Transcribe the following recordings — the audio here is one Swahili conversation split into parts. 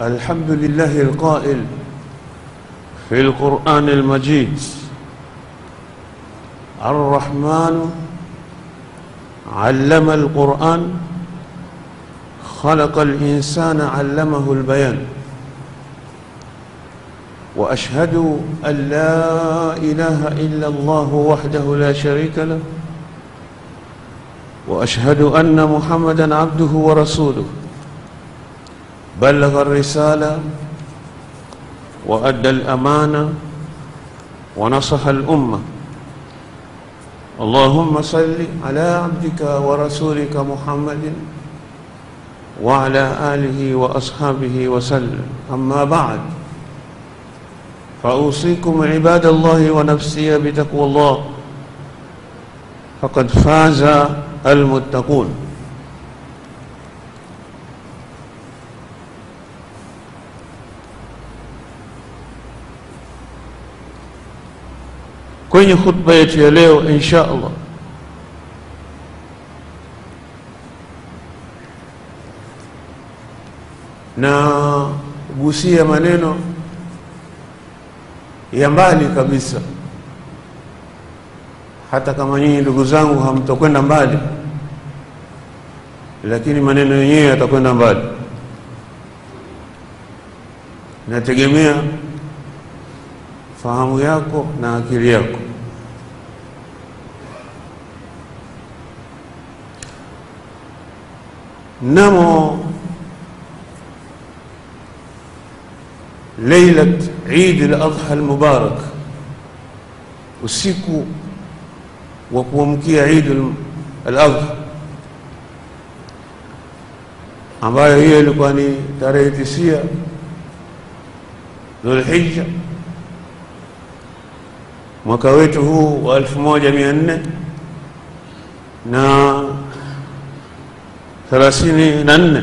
الحمد لله القائل في القرآن المجيد. الرحمن علم القرآن خلق الإنسان علمه البيان. وأشهد أن لا إله إلا الله وحده لا شريك له وأشهد أن محمدا عبده ورسوله. بلغ الرسالة وأدى الأمانة ونصح الأمة. اللهم صل على عبدك ورسولك محمد وعلى آله وأصحابه وسلم. أما بعد فأوصيكم عباد الله ونفسي بتقوى الله. فقد فاز المتقون. Kwenye khutba yetu ya leo insha Allah. Na gusia maneno ya mbali kabisa. Hata kama nyinyi ndugu zangu hamtokwenda mbali lakini maneno yenyewe yatakwenda mbali. Nategemea fahamu yako na akili yako. ليلة عيد الأضحى المبارك وسيكو وكومكي عيد الأضحى أما هي لقاني تاريتي سيا ذو الحجة mwaka wetu huu wa elfu moja mia nne na thelathini na nne.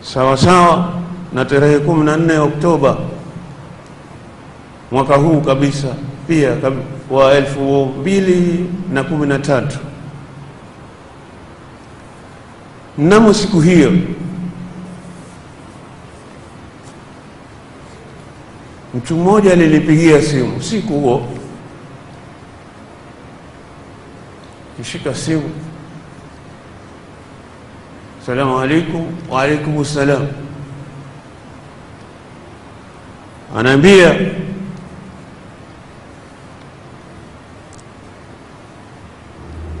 Sawa sawa na tarehe kumi na nne Oktoba mwaka huu kabisa pia wa elfu mbili na kumi na tatu. Mnamo siku hiyo mtu mmoja alinipigia simu siku huo. Kishika simu. Salamu alaikum Waalaikum salam anaambia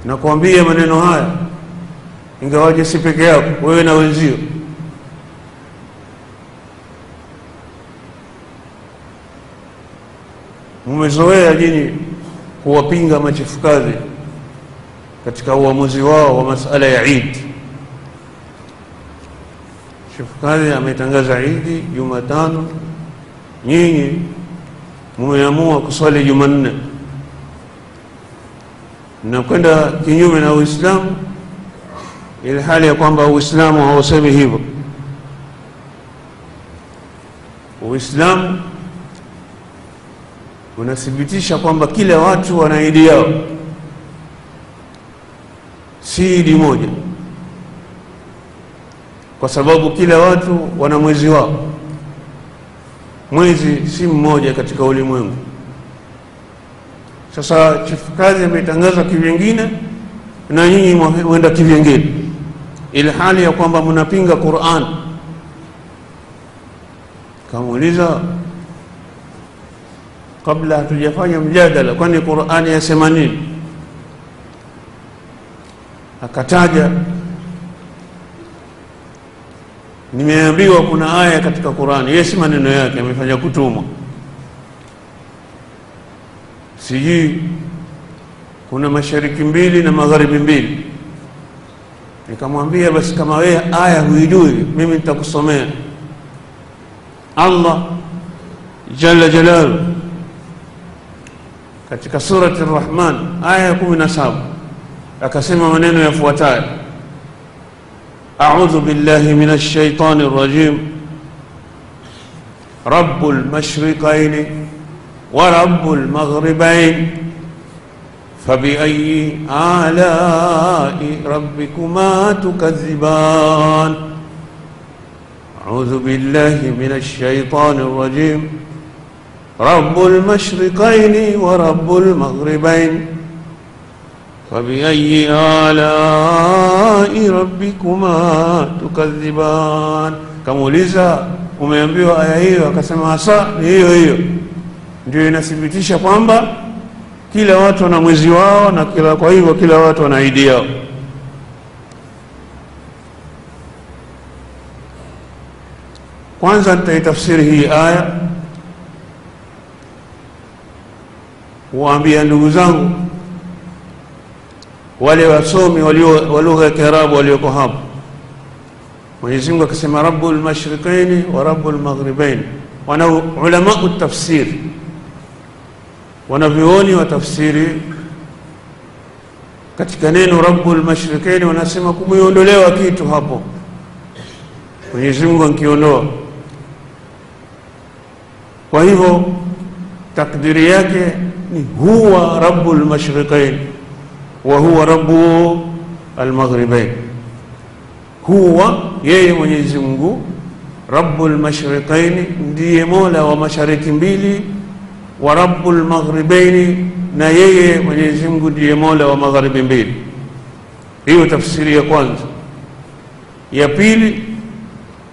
nakuambia maneno haya ingawaje si peke yako wewe na wenzio mmezoea nyinyi kuwapinga machifukazi katika uamuzi wao wa masala ya Idi. Chifukazi ametangaza Idi Jumatano, nyinyi mmeamua kuswali Jumanne, mnakwenda kinyume na Uislamu, ili hali ya kwamba Uislamu hausemi hivyo. Uislamu unathibitisha kwamba kila watu wana idi yao, si idi moja, kwa sababu kila watu wana mwezi wao. Mwezi si mmoja katika ulimwengu. Sasa chifukazi ametangaza kivyengine na nyinyi mwenda kivyengine, ili hali ya kwamba mnapinga Qur'an. Kamuuliza kabla hatujafanya mjadala, kwani Qur'ani yasema nini? Akataja, nimeambiwa kuna aya katika Qur'ani. Yeye si maneno yake, amefanya kutumwa. Sijui kuna mashariki mbili na magharibi mbili. Nikamwambia basi, kama wewe aya huijui, mimi nitakusomea. Allah jalla jalaluhu katika surati Ar-Rahman aya ya kumi na saba akasema maneno yafuatayo: a'udhu billahi minash shaitani rrajim rabbul mashriqaini wa rabbul maghribain fabiayi alai rabbikuma tukadhiban أعوذ بالله من الشيطان rabbul mashriqaini wa rabbul maghribaini fabiayi alai rabbikuma tukadhiban. Kamuuliza, umeambiwa aya hiyo? Akasema hasa ni hiyo hiyo, ndio inathibitisha kwamba kila watu wana mwezi wao na kila, kwa hivyo kila watu wana idi yao. Kwanza nitaitafsiri hii aya waambia ndugu zangu wale wasomi wa lugha ya Kiarabu walioko hapo. Mwenyezi Mungu akasema rabbul mashriqaini wa rabbul maghribaini, wana ulamau tafsiri, wanavyuoni wa tafsiri katika neno rabbul mashriqaini wanasema kumeondolewa kitu hapo, Mwenyezi Mungu ankiondoa. Kwa hivyo takdiri yake ni huwa rabbul mashriqaini wa huwa rabbu almaghribain, huwa yeye Mwenyezi Mungu rabbul mashriqaini, ndiye mola wa mashariki mbili, wa rabbul maghribaini, na yeye Mwenyezi Mungu ndiye mola wa magharibi mbili. Hiyo tafsiri ya kwanza. Ya pili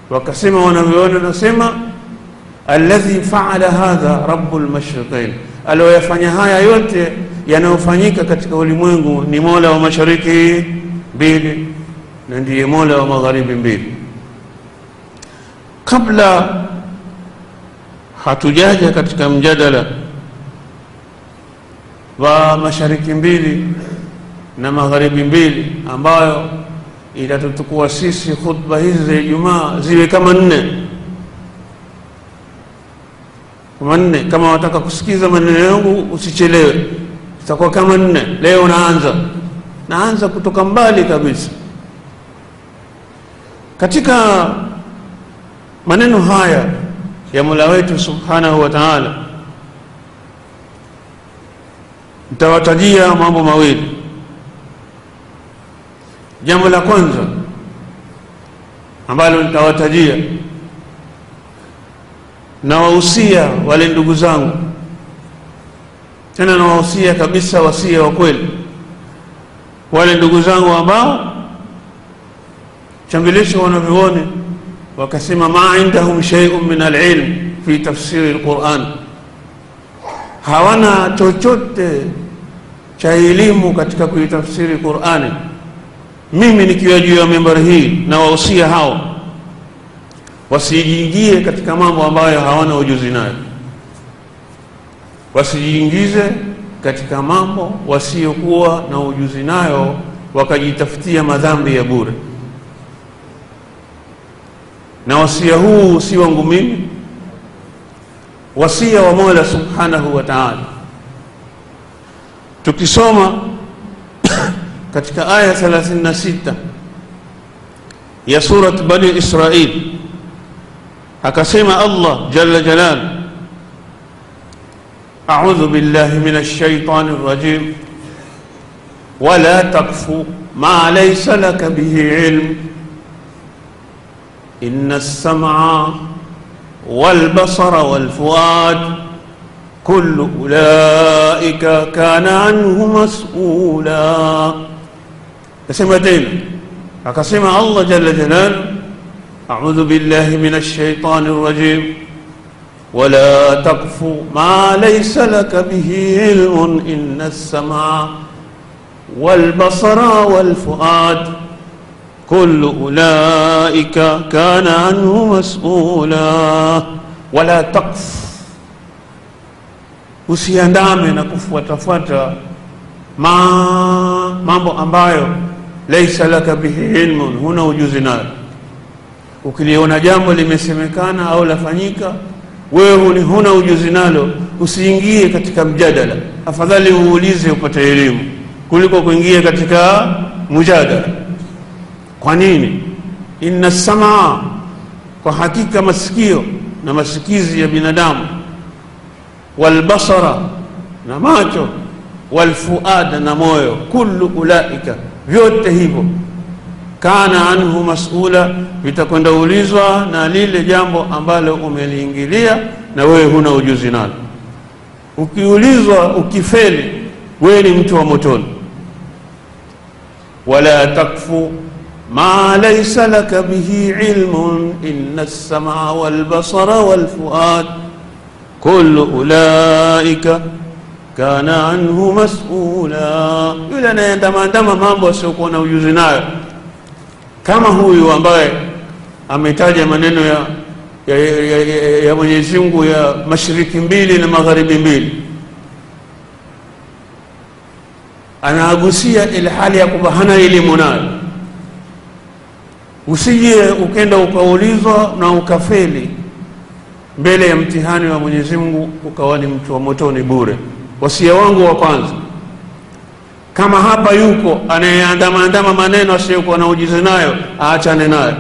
wakasema wanavyoona, nasema alladhi faala hadha rabbul mashriqain, alioyafanya haya yote yanayofanyika katika ulimwengu ni mola wa mashariki mbili na ndiye mola wa magharibi mbili. Kabla hatujaja katika mjadala wa mashariki mbili na magharibi mbili, ambayo itatutukua sisi khutba hizi za Ijumaa ziwe kama nne kama nne. Kama wataka kusikiza maneno yangu usichelewe itakuwa kama nne. Leo naanza naanza kutoka mbali kabisa katika maneno haya ya Mola wetu subhanahu wa taala. Nitawatajia mambo mawili. Jambo la kwanza ambalo nitawatajia, nawahusia wale ndugu zangu. Tena nawahusia kabisa wasia wa kweli. Wale ndugu zangu ambao chambilisho wanavyuoni wakasema ma indahum shay'un min alilm fi tafsiri alquran, hawana chochote cha elimu katika kuitafsiri Qurani. Mimi nikiwa juu ya membari hii nawahusia hao wasijiingie katika mambo ambayo hawana ujuzi nayo wasijiingize katika mambo wasiokuwa na ujuzi nayo wakajitafutia madhambi ya bure. Na wasia huu si wangu mimi, wasia wa Mola subhanahu wa taala. Tukisoma katika aya 36 ya surat Bani Israil, akasema Allah jalla jalaluhu أعوذ بالله من الشيطان الرجيم ولا تقف ما ليس لك به علم إن السمع والبصر والفؤاد كل أولئك كان عنه مسؤولا كسمتين أقسم الله جل جلاله أعوذ بالله من الشيطان الرجيم. ولا تقف ما ليس لك به علم إن السمع والبصر والفؤاد. كل أولئك كان عنه مسؤولا. ولا تقف. Usiandame na kufuatafuata ma mambo ambayo laisa laka bihi ilmun, huna ujuzi nayo. Ukiliona jambo limesemekana au lafanyika wewe huna ujuzi nalo, usiingie katika mjadala. Afadhali uulize upate elimu kuliko kuingia katika mujadala. Kwa nini? Inna samaa, kwa hakika masikio na masikizi ya binadamu, walbasara, na macho, walfuada, na moyo, kullu ulaika, vyote hivyo kana anhu masula, vitakwenda ulizwa na lile jambo ambalo umeliingilia na wewe huna ujuzi nalo. Ukiulizwa ukifeli, wewe ni mtu wa motoni. wala takfu ma laysa laka bihi ilmun inna as-sam'a wal basara wal fuad kullu ulaika kana anhu mas'ula, yule anayeandamandama mambo asiokuwa na ujuzi nayo, kama huyu ambaye ametaja maneno ya, ya, ya, ya, ya Mwenyezi Mungu ya mashariki mbili na magharibi mbili, anaagusia ile hali ya kwamba hana elimu nayo. Usije ukenda ukaulizwa na ukafeli mbele ya mtihani wa Mwenyezi Mungu ukawa ni mtu wa motoni bure. Wasia wangu wa kwanza, kama hapa yuko anayeandamaandama maneno asiyokuwa na ujuzi nayo, aachane nayo,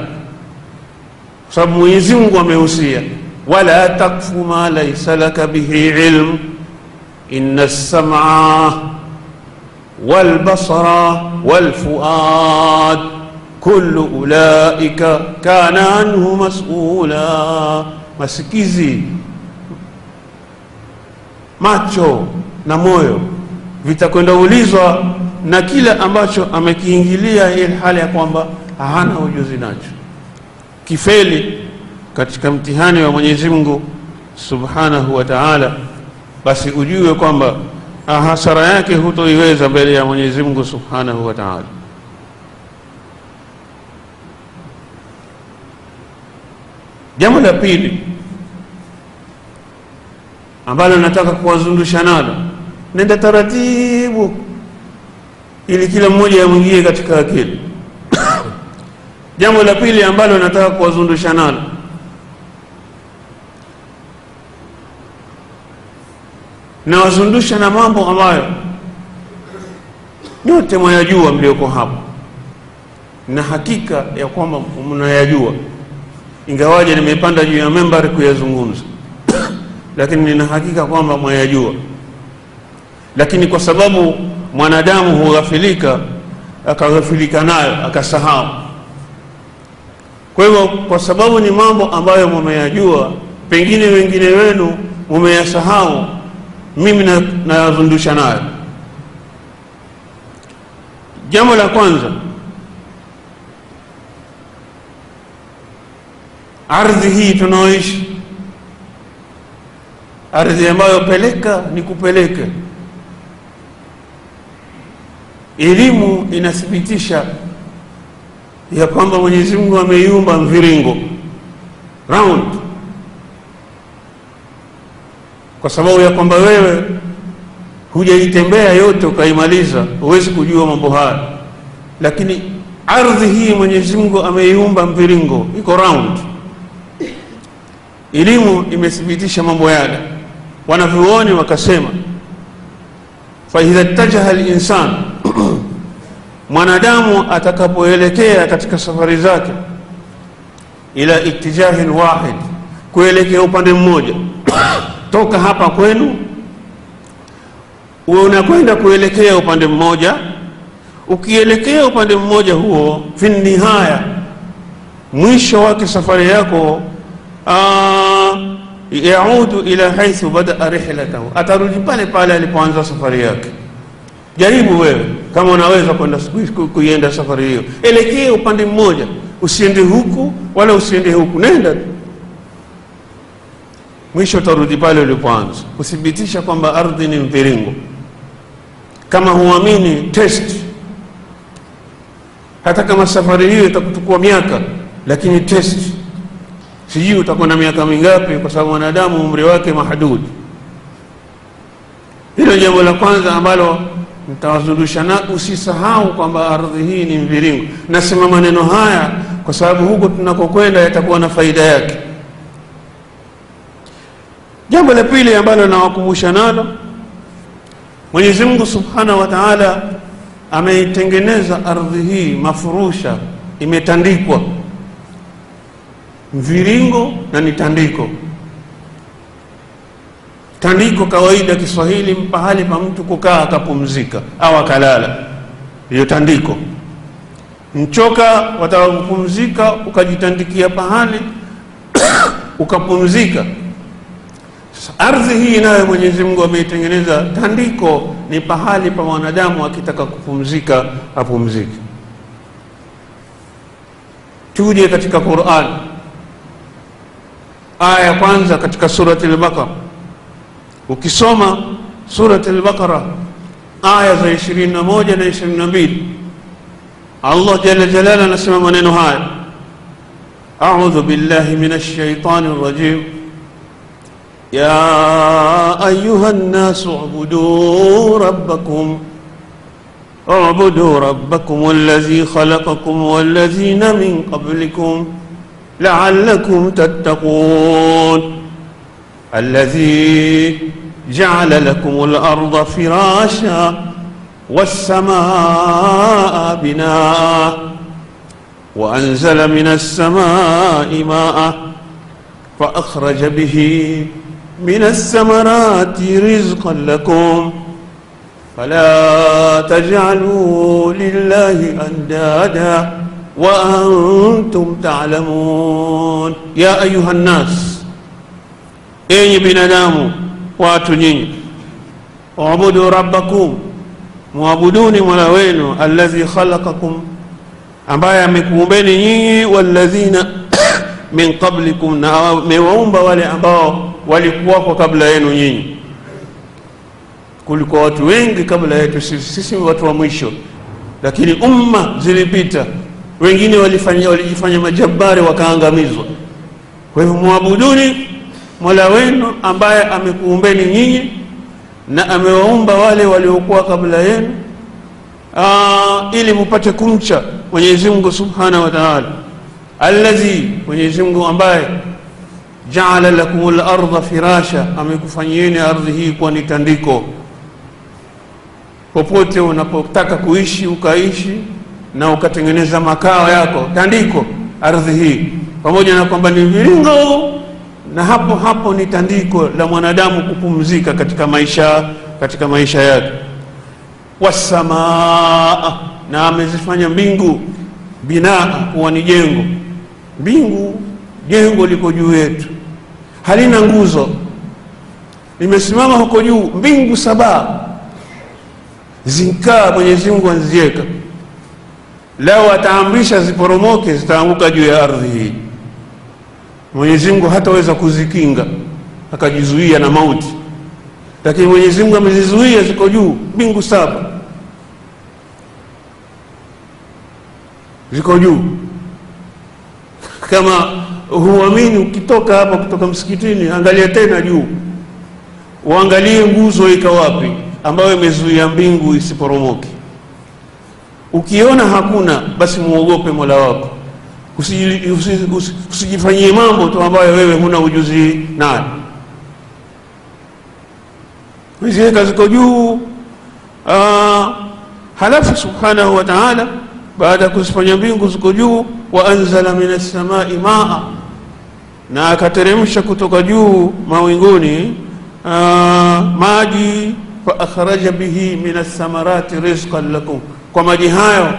kwa sababu Mwenyezi Mungu amehusia, wala takfu ma laisa laka bihi ilm inna as-sam'a wal basara wal ulaika kana anhu mas'ula. Masikizi, macho na moyo vitakwenda ulizwa na kile ambacho amekiingilia, ili hali ya kwamba hana ujuzi nacho. Kifeli katika mtihani wa Mwenyezi Mungu Subhanahu wa Ta'ala, basi ujue kwamba hasara yake hutoiweza mbele ya Mwenyezi Mungu Subhanahu wa Ta'ala. Jambo la pili ambalo nataka kuwazundusha nalo, nenda taratibu, ili kila mmoja amwingie katika akili. Jambo la pili ambalo nataka kuwazundusha nalo, nawazundusha na mambo ambayo nyote mwayajua mlioko hapo, na hakika ya kwamba mnayajua ingawaje nimepanda juu ya membari kuyazungumza, lakini nina hakika kwamba mwayajua. Lakini kwa sababu mwanadamu hughafilika, akaghafilika nayo akasahau. Kwa hivyo, kwa sababu ni mambo ambayo mumeyajua, pengine wengine wenu mumeyasahau, mimi nayazundusha nayo. Jambo la kwanza ardhi hii tunaoishi, ardhi ambayo peleka ni kupeleka. Elimu inathibitisha ya kwamba Mwenyezi Mungu ameiumba mviringo. Round, kwa sababu ya kwamba wewe hujaitembea yote ukaimaliza, huwezi kujua mambo haya, lakini ardhi hii Mwenyezi Mungu ameiumba mviringo, iko round. Elimu imethibitisha mambo yale. Wanavyuoni wakasema, fa idha tajaha linsan, mwanadamu atakapoelekea katika safari zake, ila itijahin wahid, kuelekea upande mmoja toka hapa kwenu unakwenda kuelekea upande mmoja. Ukielekea upande mmoja huo, fi nihaya, mwisho wake safari yako yaudu ila haithu badaa rihlatahu, atarudi pale pale alipoanza safari yake. Jaribu wewe kama unaweza kwenda kuienda safari hiyo, elekee upande mmoja, usiende huku wala usiende huku, nenda mwisho utarudi pale ulipoanza, kuthibitisha kwamba ardhi ni mviringo. Kama huamini, test. Hata kama safari hiyo itakuchukua miaka, lakini test sijui utakwenda miaka mingapi, kwa sababu mwanadamu umri wake mahdudi. Hilo jambo la kwanza ambalo nitawazundusha na usisahau kwamba ardhi hii ni mviringo. Nasema maneno haya kwa sababu huko tunakokwenda yatakuwa na faida yake. Jambo la pili ambalo nawakumbusha nalo, Mwenyezi Mungu Subhanahu wa Ta'ala ameitengeneza ardhi hii mafurusha, imetandikwa mviringo na ni tandiko. Tandiko kawaida Kiswahili pahali pa mtu kukaa akapumzika au akalala, hiyo tandiko. mchoka wataka kupumzika ukajitandikia pahali ukapumzika. Sasa ardhi hii nayo mwenyezi mungu ameitengeneza tandiko ni pahali pa mwanadamu akitaka kupumzika apumzike. Tuje katika quran. Aya ya kwanza katika surati lbaqara ukisoma surati lbaqara aya za 21 na 22 allah jala jalala anasema maneno haya audhu billahi min alshaitani rajim يا أيها الناس اعبدوا ربكم اعبدوا ربكم الذي خلقكم والذين من قبلكم لعلكم تتقون الذي جعل لكم الأرض فراشا والسماء بناء وأنزل من السماء ماء فأخرج به من الثمرات رزقا لكم فلا تجعلوا لله أندادا وأنتم تعلمون. يا أيها الناس أي watu nyinyi, ubudu rabbakum, mwabuduni mola wenu, alladhi khalaqakum, ambaye amekuumbeni nyinyi, walladhina min qablikum, na amewaumba wale ambao walikuwako kabla yenu nyinyi. kuliko watu wengi kabla yetu sisi, sisi watu wa mwisho, lakini umma zilipita, wengine walijifanya majabari wakaangamizwa. Kwa hivyo mwabuduni mola wenu ambaye amekuumbeni nyinyi na amewaumba wale waliokuwa kabla yenu ili mupate kumcha mwenyezi mungu subhanahu wa taala. Alladhi mwenyezi ambaye jaala lakum larda firasha amekufanyieni ardhi hii kuwa ni tandiko. Popote unapotaka kuishi ukaishi na ukatengeneza makao yako tandiko ardhi hii. Pamoja na kwamba ni viringo na hapo hapo ni tandiko la mwanadamu kupumzika katika maisha katika maisha yake. Wasamaa na amezifanya mbingu binaa kuwa ni jengo. Mbingu jengo liko juu yetu. Halina nguzo. Limesimama huko juu mbingu saba. Zinkaa mwenyezi mungu lao ataamrisha ziporomoke zitaanguka juu ya ardhi hii mwenyezi mungu hataweza kuzikinga akajizuia na mauti. Lakini mwenyezi mungu amezizuia ziko juu mbingu saba. Ziko juu. Kama huamini ukitoka hapa kutoka msikitini angalia tena juu. Uangalie nguzo ika wapi ambayo imezuia mbingu isiporomoke. Ukiona hakuna basi muogope mola wako usijifanyie usi, usi, usi mambo tu ambayo wewe huna ujuzi nayo. Ziweka ziko juu. Halafu subhanahu wa taala baada ya kuzifanya mbingu ziko juu wa anzala min assamai maa na akateremsha kutoka juu mawinguni maji fa akhraja bihi min athamarati rizqan lakum. Kwa maji hayo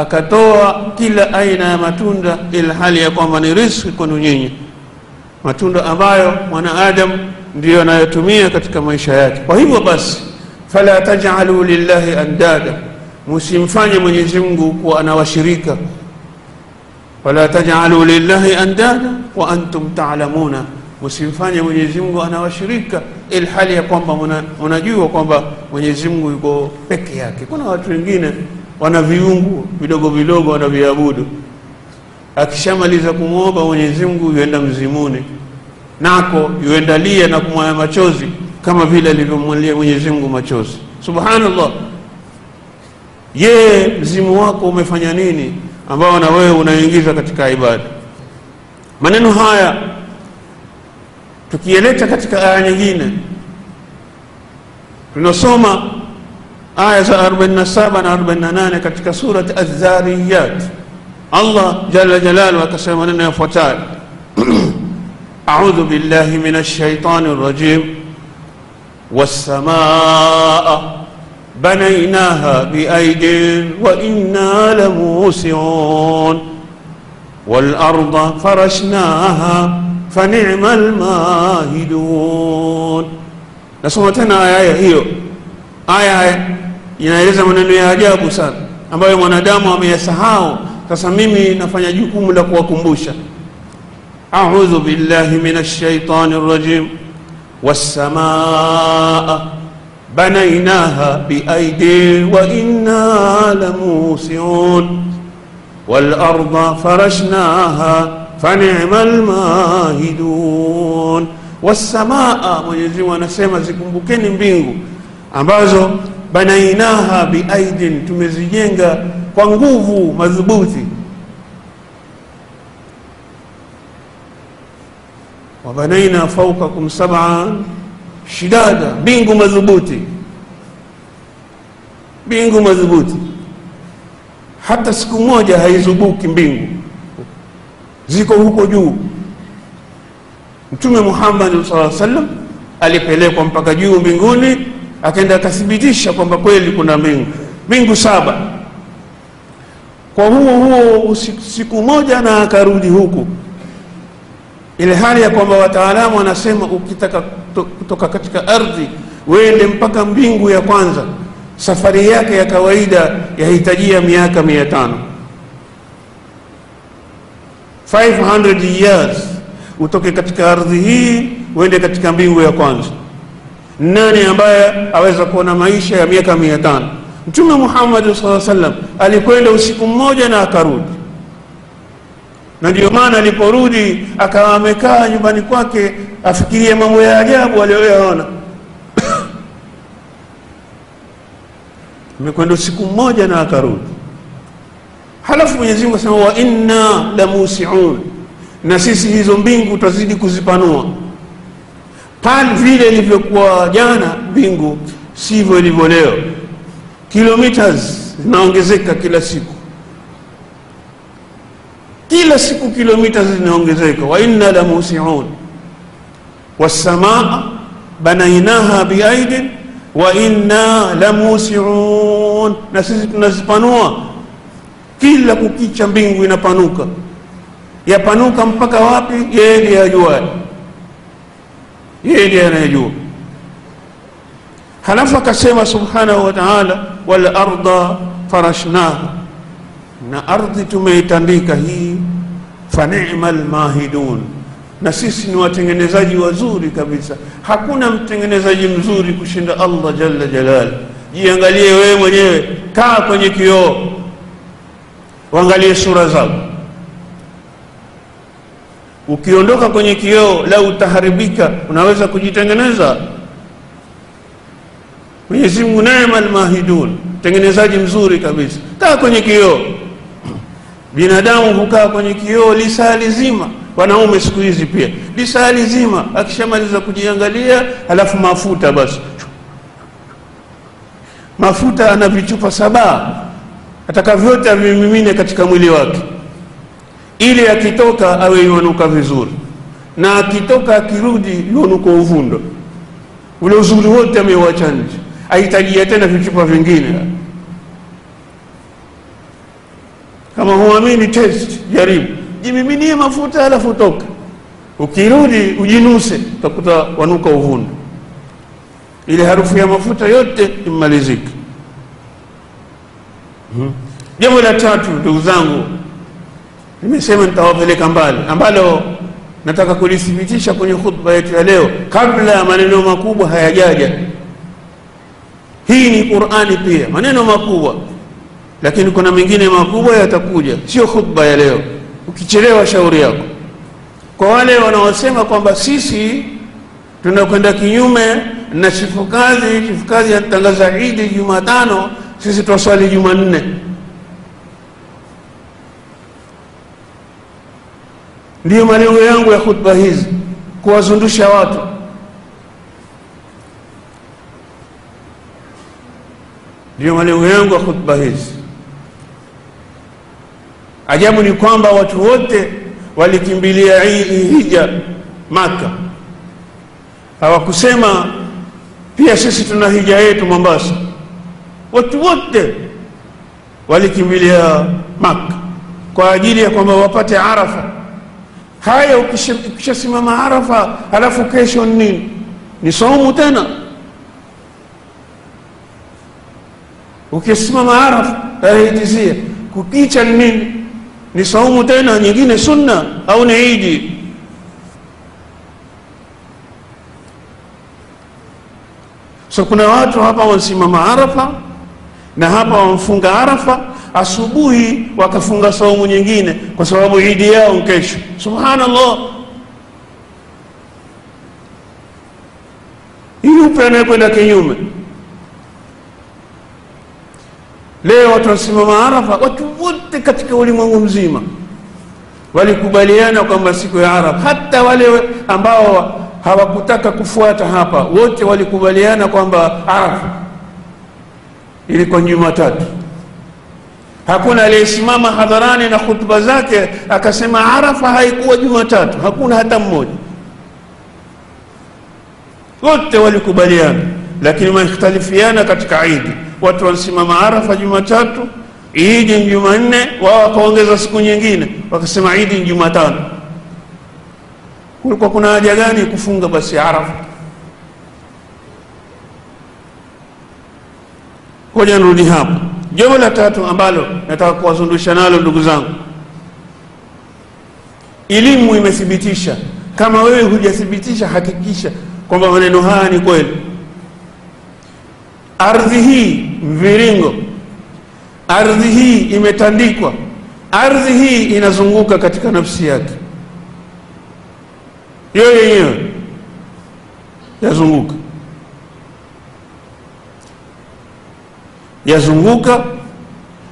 akatoa kila aina ya matunda ila hali ya kwamba ni riziki kwenu nyinyi. Matunda ambayo mwanaadamu ndiyo anayotumia katika maisha yake. Kwa hivyo basi fala tajalu lillahi andada msimfanye mwenyezi kuwa anawashirika. Fala tajalu lillahi andada wa antum talamuna msimfanye mwenyezi mungu anawashirika ilhali ya kwamba mnajua kwamba mwenyezi mungu yuko peke yake. Kuna watu wengine wana viungu vidogo vidogo wanaviabudu akishamaliza kumwomba mwenyezi mungu yuenda mzimuni. Nako yuendalia na kumwaya machozi kama vile alivyomwalia mwenyezi mungu machozi. Subhanallah. Yeye mzimu wako umefanya nini ambao na wewe unaingiza katika ibada? Maneno haya tukieleta katika aya nyingine tunasoma aya za 47 na 48 katika surat adh-dhariyat allah jalla jalalu akasema maneno yafuatayo audhu billahi min alshaitani rajim wassamaa بنيناها بأيد وإنا لموسعون والأرض فرشناها فنعم الماهدون nasoma tena aya hiyo aya inaeleza maneno ya ajabu sana ambayo mwanadamu ameyasahau sasa mimi nafanya jukumu la kuwakumbusha audhu billahi min alshaitani rajim wassamaa banainaha biaidi wa inna lamusiun walarda farashnaha fanima almahidun wassamaa mwenyezi mungu anasema zikumbukeni mbingu ambazo banainaha biaidin tumezijenga kwa nguvu madhubuti. Wabanaina faukakum saban shidada mbingu madhubuti. Mbingu madhubuti. Hata siku moja haizubuki mbingu. Ziko huko juu. Mtume muhammadi saa sallam alipelekwa mpaka juu mbinguni akaenda akathibitisha kwamba kweli kuna mbingu mbingu saba. Kwa huo huo siku moja na akarudi huku. Ile hali ya kwamba wataalamu wanasema ukitaka kutoka katika ardhi uende mpaka mbingu ya kwanza safari yake ya kawaida yahitajia miaka mia tano. 500 years. Utoke katika ardhi hii uende katika mbingu ya kwanza nani ambaye aweza kuona maisha ya miaka mia tano? Mtume muhammadi saa salam alikwenda usiku mmoja na akarudi. Na ndio maana aliporudi akawa amekaa nyumbani kwake afikirie mambo ya ajabu aliyoyaona. Amekwenda usiku mmoja na akarudi. Halafu mwenyezi mungu asema wa inna la musiun. Na sisi hizo mbingu tutazidi kuzipanua pale vile ilivyokuwa jana mbingu sivyo ilivyo leo. Kilomita zinaongezeka kila siku. Kila siku kilomita zinaongezeka. Wa inna la musiun. Wassamaa banainaha biaidin wa inna la musiun. Na sisi tunazipanua. Kila kukicha mbingu inapanuka. Yapanuka mpaka wapi? Yeye ndiye ajuaye yeye ndiye anayejua. Halafu akasema subhanahu wa taala walarda farashnaha. Na ardhi tumeitandika hii fanima lmahidun na sisi ni watengenezaji wazuri kabisa. Hakuna mtengenezaji mzuri kushinda allah jalla jalal. Jiangalie wewe mwenyewe. Kaa kwenye kioo. Waangalie sura zako ukiondoka kwenye kioo lau utaharibika unaweza kujitengeneza. Mwenyezi mungu neema lmahidun mtengenezaji mzuri kabisa. Kaa kwenye kioo. Binadamu hukaa kwenye kioo lisaa lizima. Wanaume siku hizi pia. Lisaa lizima. Akishamaliza kujiangalia halafu mafuta basi. Mafuta ana vichupa saba. Atakavyote avimimine katika mwili wake ili akitoka awe yuanuka vizuri. Na akitoka akirudi yuanuka uvundo. Ule uzuri wote ameuacha nje. Ahitajia tena vichupa vingine. Kama huamini test jaribu. Jimiminie mafuta alafu toka ukirudi ujinuse utakuta wanuka uvundo. Ile harufu ya mafuta yote immalizike hmm. jambo la tatu ndugu zangu nimesema nitawapeleka mbali. Ambalo nataka kulithibitisha kwenye khutba yetu ya leo kabla ya maneno makubwa hayajaja. Hii ni qurani pia maneno makubwa. Lakini kuna mengine makubwa yatakuja sio khutba ya leo. Ukichelewa shauri yako. Kwa wale wanaosema kwamba sisi tunakwenda kinyume na chifukazi chifukazi anatangaza idi jumatano sisi twaswali jumanne ndiyo malengo yangu ya khutba hizi kuwazundusha watu. Ndiyo malengo yangu ya khutba hizi. Ajabu ni kwamba watu wote walikimbilia hija maka hawakusema pia sisi tuna hija yetu mombasa. Watu wote walikimbilia Maka kwa ajili ya kwamba wapate Arafa. Haya, ukishasimama Arafa halafu kesho nini? Ni saumu tena. Ukisimama Arafa tarehe tisia, kukicha nini? Ni saumu tena nyingine, sunna au ni idi? So kuna watu hapa wasimama Arafa na hapa wamfunga Arafa asubuhi wakafunga saumu nyingine kwa sababu idi yao kesho. Subhanallah, yupe anayekwenda kinyume. Leo watu wasimama Arafa, watu wote katika ulimwengu mzima walikubaliana kwamba siku ya Arafa, hata wale ambao hawakutaka kufuata hapa, wote walikubaliana kwamba Arafa ilikuwa Jumatatu. Hakuna aliyesimama hadharani na hutuba zake akasema Arafa haikuwa Jumatatu, hakuna hata mmoja. Wote walikubaliana, lakini wamekhtalifiana katika idi. Watu wanasimama Arafa Jumatatu, idi ni Jumanne, wao wakaongeza siku nyingine wakasema idi ni Jumatano. Kulikuwa kuna haja gani kufunga basi Arafa? Hoja nirudi hapo. Jambo la tatu ambalo nataka kuwazundusha nalo ndugu zangu, elimu imethibitisha. Kama wewe hujathibitisha, hakikisha kwamba maneno haya ni kweli. Ardhi hii mviringo, ardhi hii imetandikwa, ardhi hii inazunguka katika nafsi yake yeye yenyewe yazunguka yazunguka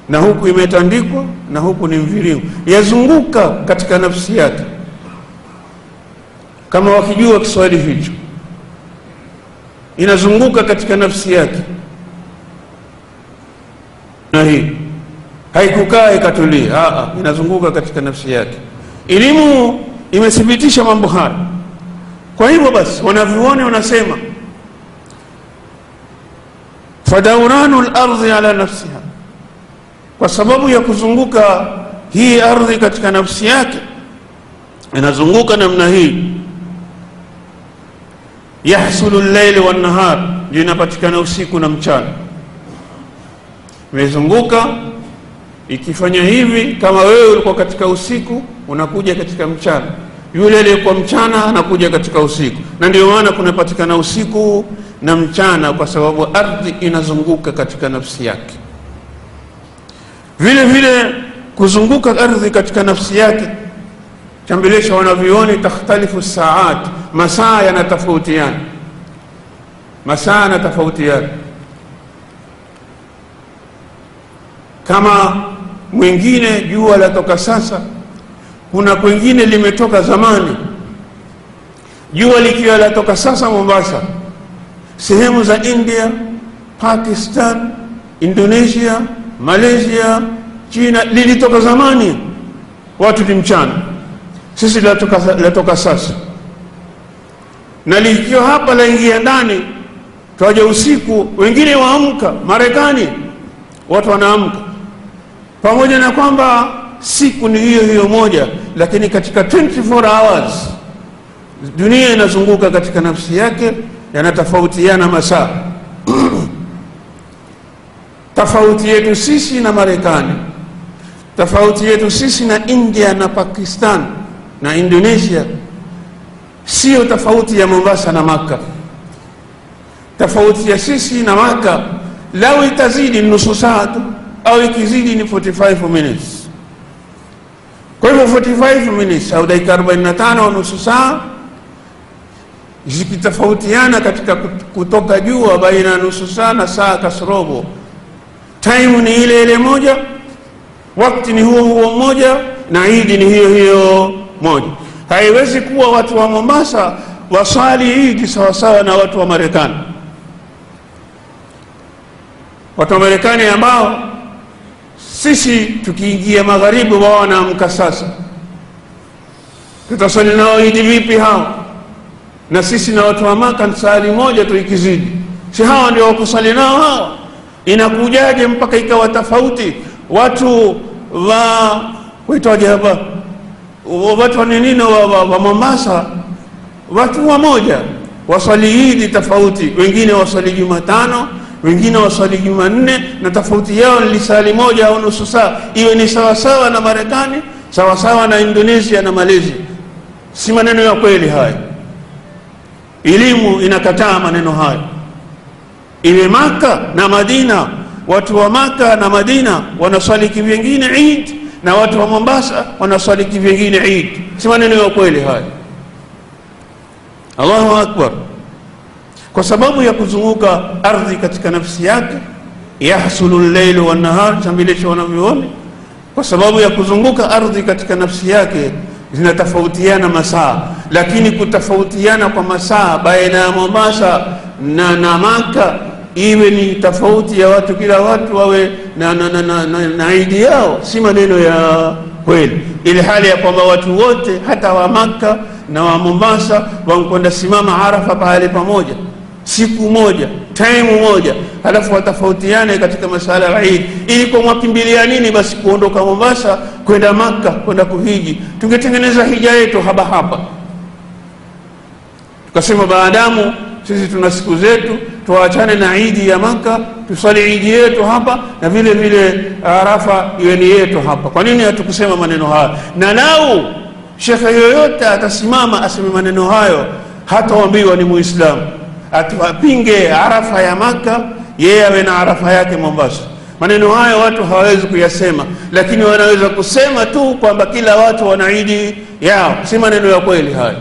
na huku imetandikwa na huku ni mviringo, yazunguka katika nafsi yake. Kama wakijua Kiswahili hicho, inazunguka katika nafsi yake, na hii haikukaa ikatulia, inazunguka katika nafsi yake. Elimu imethibitisha mambo haya. Kwa hivyo basi, wanavyuoni wanasema fadauranu lardhi ala nafsiha, kwa sababu ya kuzunguka hii ardhi katika nafsi yake, inazunguka namna hii. Yahsulu llaili wannahar, ndio inapatikana usiku na mchana. Imezunguka ikifanya hivi, kama wewe ulikuwa katika usiku, unakuja katika mchana, yule aliyekuwa mchana anakuja katika usiku, na ndio maana kunapatikana usiku na mchana kwa sababu ardhi inazunguka katika nafsi yake. Vile vile kuzunguka ardhi katika nafsi yake, chambilisha wanavyuoni, takhtalifu saat, masaa yanatofautiana, masaa yanatofautiana. Kama mwingine jua latoka sasa, kuna kwengine limetoka zamani. Jua likiwa latoka sasa Mombasa, sehemu za India, Pakistan, Indonesia, Malaysia, China lilitoka zamani, watu ni mchana. Sisi latoka, sasa, na likiwa hapa laingia ndani, twaja usiku, wengine waamka. Marekani watu wanaamka, pamoja na kwamba siku ni hiyo hiyo moja, lakini katika 24 hours dunia inazunguka katika nafsi yake yanatofautiana masaa. Tofauti yetu sisi na Marekani, tofauti yetu sisi na India na Pakistan na Indonesia sio tofauti ya Mombasa na Maka. Tofauti ya sisi na Maka lau itazidi nusu saa tu au ikizidi ni 45 minutes. Kwa hivyo 45 minutes au dakika 45 au nusu saa zikitofautiana katika kutoka jua baina nusu saa na saa kasorobo, taimu ni ile ile moja, wakati ni huo huo mmoja, na idi ni hiyo hiyo moja. Haiwezi kuwa watu wa Mombasa waswali idi sawasawa na watu wa Marekani. Watu wa Marekani ambao sisi tukiingia magharibi, wao wanaamka sasa, tutaswali nao idi vipi hao? Na sisi na watu wa Maka sali moja tu ikizidi, si hawa ndio wakusali nao hawa? inakujaje mpaka ikawa tofauti? Watu wa kuitwaje hapa? Watu wa nini wa, wa, wa Mombasa? Watu wamoja waswali Idi tofauti, wengine waswali Jumatano, wengine waswali Jumanne, na tofauti yao ni lisali moja au nusu saa, iwe ni sawasawa na Marekani, sawasawa na Indonesia na Malaysia. Si maneno ya kweli haya. Elimu inakataa maneno hayo. Iwe Maka na Madina, watu wa Maka na Madina wanaswali kivyengine Eid na watu wa Mombasa wanaswali kivyengine Eid. Si maneno ya kweli haya. Allahu akbar! Kwa sababu ya kuzunguka ardhi katika nafsi yake, yahsulu llailu wannahar, chambilisho wanavyoona. Kwa sababu ya kuzunguka ardhi katika nafsi yake zinatofautiana masaa, lakini kutofautiana kwa masaa baina ya Mombasa na, na Maka iwe ni tofauti ya watu, kila watu wawe na, na, na, na, na, na idi yao, si maneno ya kweli, ili hali ya kwamba watu wote hata wa Maka na wa Mombasa wankwenda simama Arafa pahali pamoja siku moja time moja, halafu watofautiane katika masala ya Eid. Ili kwa mwakimbilia nini basi kuondoka Mombasa kwenda Maka kwenda kuhiji? Tungetengeneza hija yetu haba, tukasema baadamu sisi tuna siku zetu, tuachane na idi ya Maka, tusali idi yetu hapa na vile vile Arafa iwe ni yetu hapa. Kwa nini hatukusema maneno hayo? Na lau shekhe yoyote atasimama aseme maneno hayo, hataambiwa ni Muislamu, atapinge Arafa ya Maka, yeye awe na Arafa yake Mombasa. Maneno hayo watu hawawezi kuyasema, lakini wanaweza kusema tu kwamba kila watu wanaidi yao. Si maneno ya kweli haya.